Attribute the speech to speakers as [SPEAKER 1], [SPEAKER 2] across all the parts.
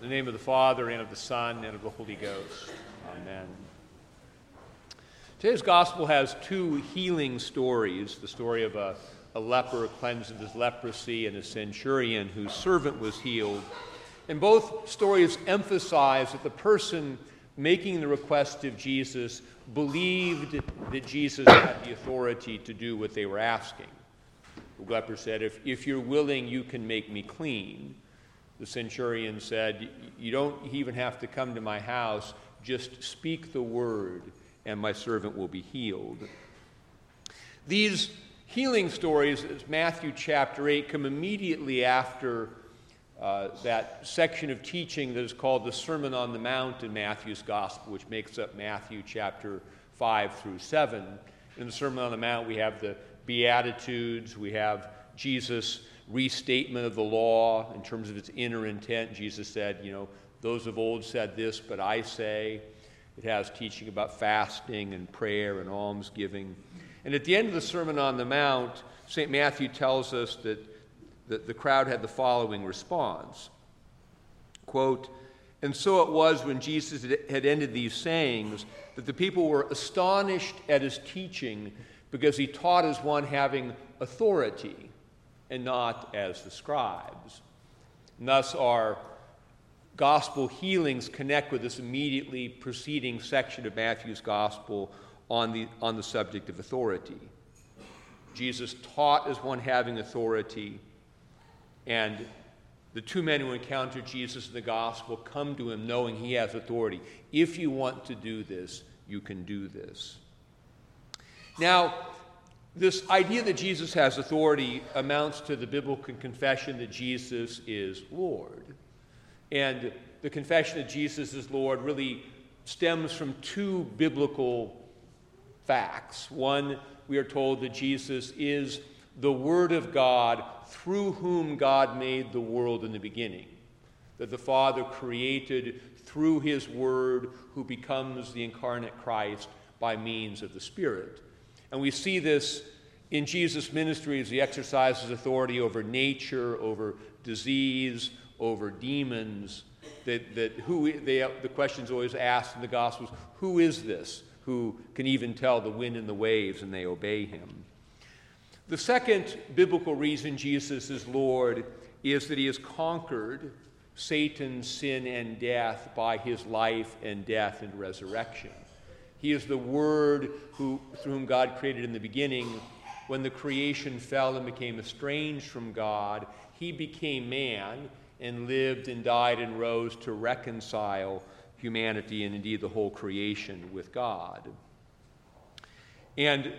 [SPEAKER 1] In the name of the Father, and of the Son, and of the Holy Ghost. Amen. Today's gospel has two healing stories the story of a, a leper cleansed of his leprosy and a centurion whose servant was healed. And both stories emphasize that the person making the request of Jesus believed that Jesus had the authority to do what they were asking. The leper said, If, if you're willing, you can make me clean. The centurion said, You don't even have to come to my house, just speak the word, and my servant will be healed. These healing stories, as Matthew chapter 8, come immediately after uh, that section of teaching that is called the Sermon on the Mount in Matthew's Gospel, which makes up Matthew chapter 5 through 7. In the Sermon on the Mount, we have the Beatitudes, we have Jesus' restatement of the law in terms of its inner intent. Jesus said, You know, those of old said this, but I say. It has teaching about fasting and prayer and almsgiving. And at the end of the Sermon on the Mount, St. Matthew tells us that the, the crowd had the following response quote and so it was when jesus had ended these sayings that the people were astonished at his teaching because he taught as one having authority and not as the scribes and thus our gospel healings connect with this immediately preceding section of matthew's gospel on the, on the subject of authority jesus taught as one having authority and the two men who encounter Jesus in the gospel come to him knowing he has authority. If you want to do this, you can do this. Now, this idea that Jesus has authority amounts to the biblical confession that Jesus is Lord. And the confession that Jesus is Lord really stems from two biblical facts. One, we are told that Jesus is the Word of God through whom God made the world in the beginning. That the Father created through His Word, who becomes the incarnate Christ by means of the Spirit. And we see this in Jesus' ministry as He exercises authority over nature, over disease, over demons. That, that who they, the questions always asked in the Gospels who is this who can even tell the wind and the waves and they obey him? The second biblical reason Jesus is Lord is that he has conquered Satan, sin, and death by his life and death and resurrection. He is the Word who, through whom God created in the beginning. When the creation fell and became estranged from God, he became man and lived and died and rose to reconcile humanity and indeed the whole creation with God. And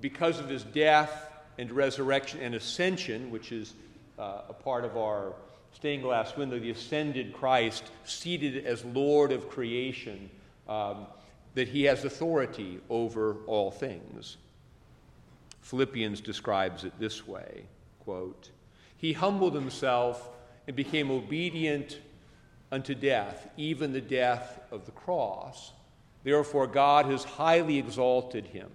[SPEAKER 1] because of his death and resurrection and ascension, which is uh, a part of our stained glass window, the ascended Christ, seated as Lord of creation, um, that he has authority over all things. Philippians describes it this way quote, He humbled himself and became obedient unto death, even the death of the cross. Therefore, God has highly exalted him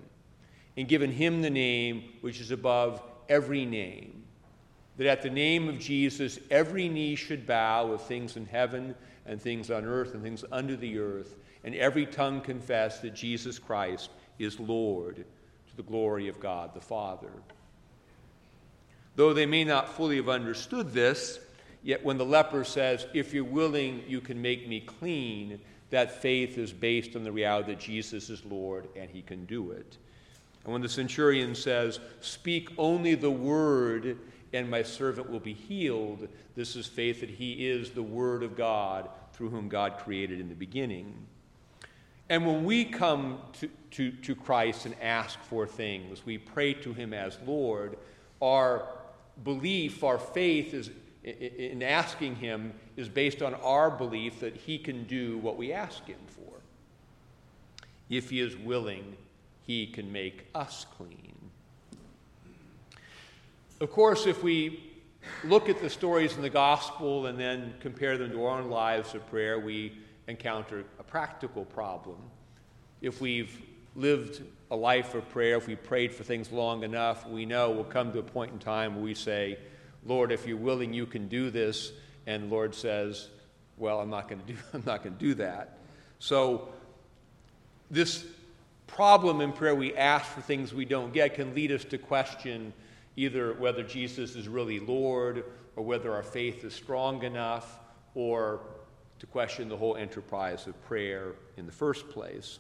[SPEAKER 1] and given him the name which is above every name, that at the name of Jesus every knee should bow of things in heaven and things on earth and things under the earth, and every tongue confess that Jesus Christ is Lord to the glory of God the Father. Though they may not fully have understood this, yet when the leper says, If you're willing, you can make me clean, that faith is based on the reality that Jesus is Lord and he can do it. And when the centurion says, Speak only the word, and my servant will be healed, this is faith that he is the Word of God through whom God created in the beginning. And when we come to, to, to Christ and ask for things, we pray to him as Lord, our belief, our faith is in asking him is based on our belief that he can do what we ask him for. If he is willing he can make us clean. Of course, if we look at the stories in the gospel and then compare them to our own lives of prayer, we encounter a practical problem. If we've lived a life of prayer, if we prayed for things long enough, we know we'll come to a point in time where we say, Lord, if you're willing, you can do this. And Lord says, well, I'm not going to do, I'm not going to do that. So, this problem in prayer, we ask for things we don't get, can lead us to question either whether Jesus is really Lord or whether our faith is strong enough or to question the whole enterprise of prayer in the first place.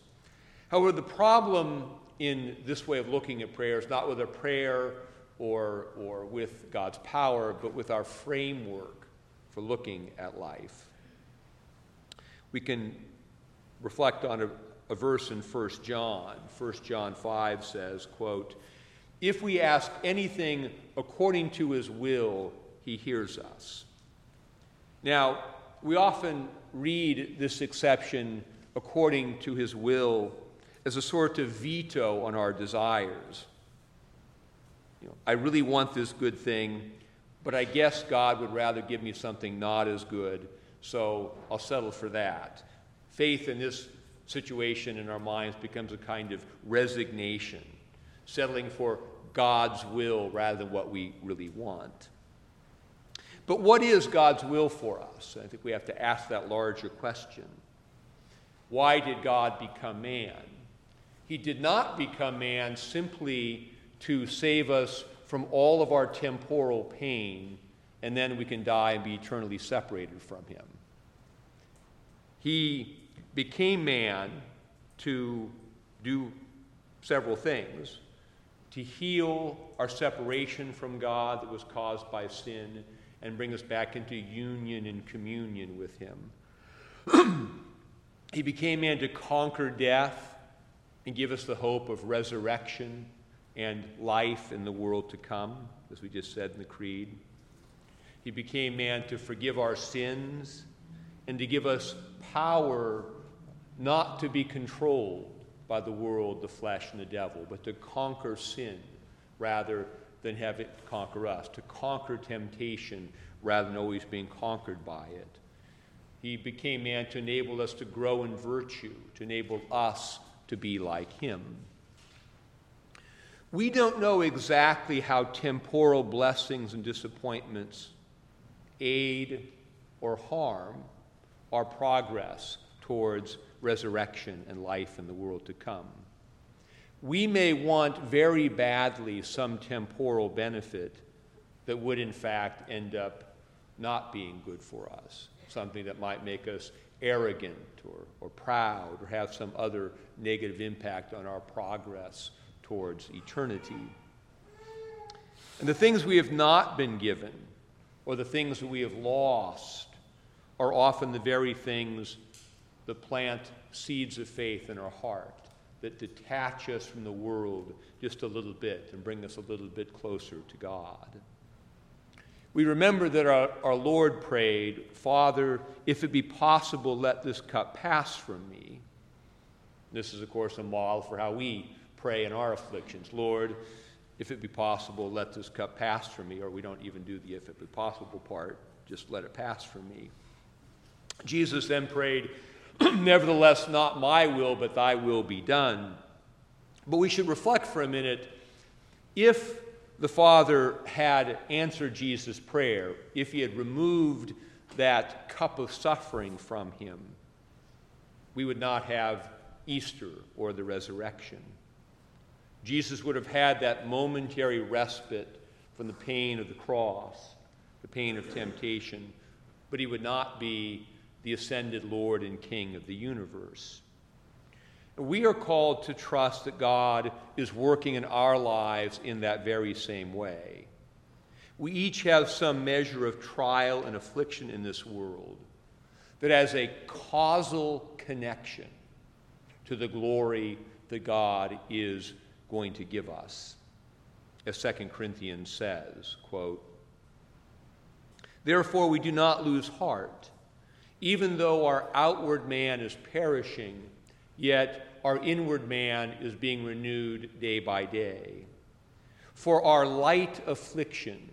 [SPEAKER 1] However, the problem in this way of looking at prayer is not with a prayer or, or with God's power, but with our framework for looking at life. We can reflect on a, a verse in 1 John. 1 John 5 says, quote, If we ask anything according to his will, he hears us. Now, we often read this exception according to his will as a sort of veto on our desires. You know, I really want this good thing, but I guess God would rather give me something not as good, so I'll settle for that. Faith in this situation in our minds becomes a kind of resignation, settling for God's will rather than what we really want. But what is God's will for us? I think we have to ask that larger question. Why did God become man? He did not become man simply to save us from all of our temporal pain, and then we can die and be eternally separated from him. He became man to do several things to heal our separation from God that was caused by sin and bring us back into union and communion with Him. he became man to conquer death and give us the hope of resurrection and life in the world to come, as we just said in the Creed. He became man to forgive our sins and to give us power not to be controlled by the world, the flesh, and the devil, but to conquer sin rather than have it conquer us, to conquer temptation rather than always being conquered by it. He became man to enable us to grow in virtue, to enable us to be like him. We don't know exactly how temporal blessings and disappointments aid or harm our progress towards resurrection and life in the world to come. We may want very badly some temporal benefit that would, in fact, end up not being good for us, something that might make us arrogant or, or proud or have some other negative impact on our progress towards eternity. And the things we have not been given or the things that we have lost are often the very things plant seeds of faith in our heart, that detach us from the world just a little bit and bring us a little bit closer to God. We remember that our, our Lord prayed, Father, if it be possible, let this cup pass from me. This is, of course, a model for how we pray in our afflictions. Lord, if it be possible, let this cup pass from me, or we don't even do the if it be possible part, just let it pass from me. Jesus then prayed, Nevertheless, not my will, but thy will be done. But we should reflect for a minute if the Father had answered Jesus' prayer, if he had removed that cup of suffering from him, we would not have Easter or the resurrection. Jesus would have had that momentary respite from the pain of the cross, the pain of temptation, but he would not be the ascended Lord and King of the universe. We are called to trust that God is working in our lives in that very same way. We each have some measure of trial and affliction in this world that has a causal connection to the glory that God is going to give us. As 2 Corinthians says, quote, Therefore we do not lose heart even though our outward man is perishing, yet our inward man is being renewed day by day. For our light affliction,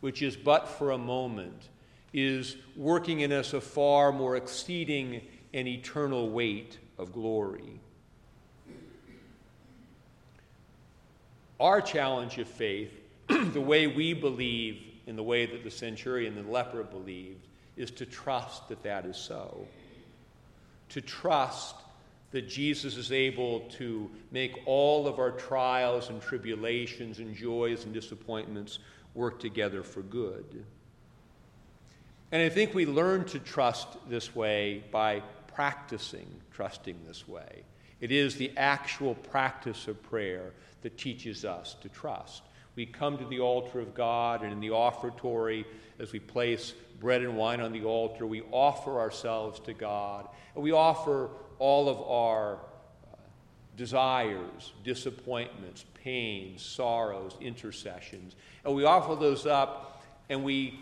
[SPEAKER 1] which is but for a moment, is working in us a far more exceeding and eternal weight of glory. Our challenge of faith, the way we believe in the way that the centurion and the leper believed, is to trust that that is so. To trust that Jesus is able to make all of our trials and tribulations and joys and disappointments work together for good. And I think we learn to trust this way by practicing trusting this way. It is the actual practice of prayer that teaches us to trust. We come to the altar of God, and in the offertory, as we place bread and wine on the altar, we offer ourselves to God, and we offer all of our uh, desires, disappointments, pains, sorrows, intercessions, and we offer those up, and we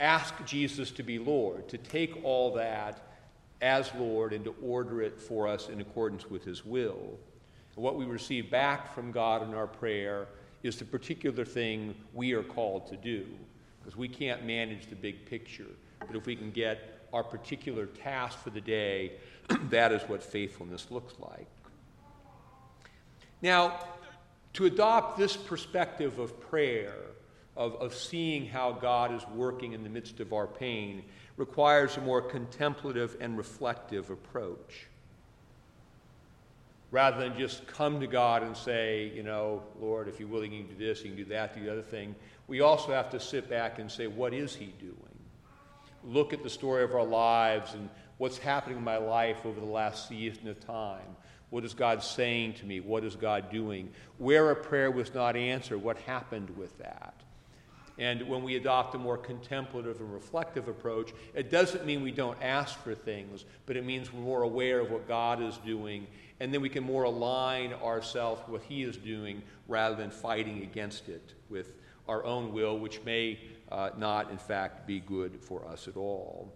[SPEAKER 1] ask Jesus to be Lord, to take all that as Lord and to order it for us in accordance with His will. And what we receive back from God in our prayer is the particular thing we are called to do, because we can't manage the big picture. But if we can get our particular task for the day, that is what faithfulness looks like. Now, to adopt this perspective of prayer, of, of seeing how God is working in the midst of our pain, requires a more contemplative and reflective approach. Rather than just come to God and say, you know, Lord, if you're willing, you can do this, you can do that, do the other thing. We also have to sit back and say, what is He doing? Look at the story of our lives and what's happening in my life over the last season of time. What is God saying to me? What is God doing? Where a prayer was not answered, what happened with that? And when we adopt a more contemplative and reflective approach, it doesn't mean we don't ask for things, but it means we're more aware of what God is doing, and then we can more align ourselves with what He is doing rather than fighting against it with our own will, which may uh, not, in fact, be good for us at all.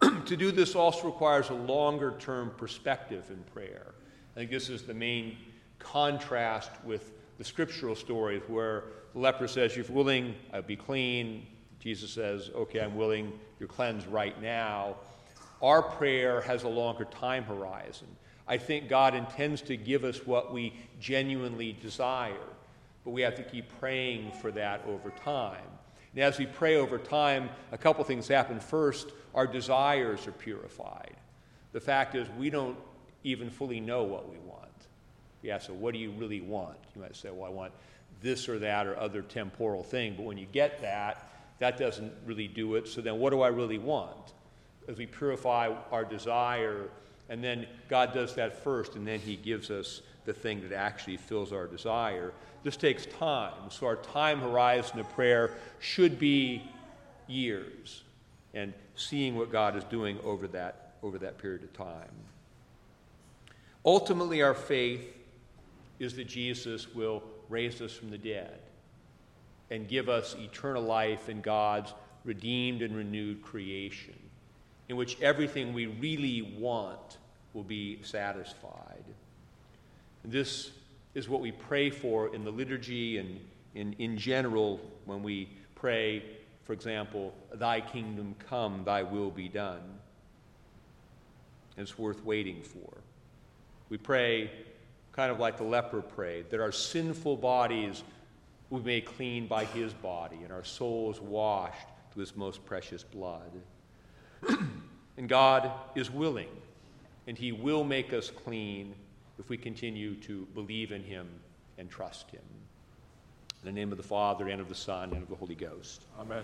[SPEAKER 1] to do this also requires a longer term perspective in prayer. I think this is the main contrast with the scriptural stories where the leper says, You're willing, I'll be clean. Jesus says, Okay, I'm willing, you're cleansed right now. Our prayer has a longer time horizon. I think God intends to give us what we genuinely desire, but we have to keep praying for that over time. And as we pray over time, a couple things happen. First, our desires are purified. The fact is, we don't even fully know what we want. We ask, so what do you really want? You might say, well, I want this or that or other temporal thing. But when you get that, that doesn't really do it. So then what do I really want? As we purify our desire, and then God does that first, and then He gives us the thing that actually fills our desire. This takes time. So our time horizon of prayer should be years and seeing what God is doing over that, over that period of time. Ultimately, our faith is that Jesus will raise us from the dead and give us eternal life in God's redeemed and renewed creation, in which everything we really want will be satisfied. And this is what we pray for in the liturgy and in, in general when we pray, for example, Thy kingdom come, Thy will be done. it's worth waiting for. We pray kind of like the leper prayed, that our sinful bodies be made clean by his body and our souls washed through his most precious blood. and God is willing, and he will make us clean if we continue to believe in him and trust him. In the name of the Father, and of the Son, and of the Holy Ghost.
[SPEAKER 2] Amen.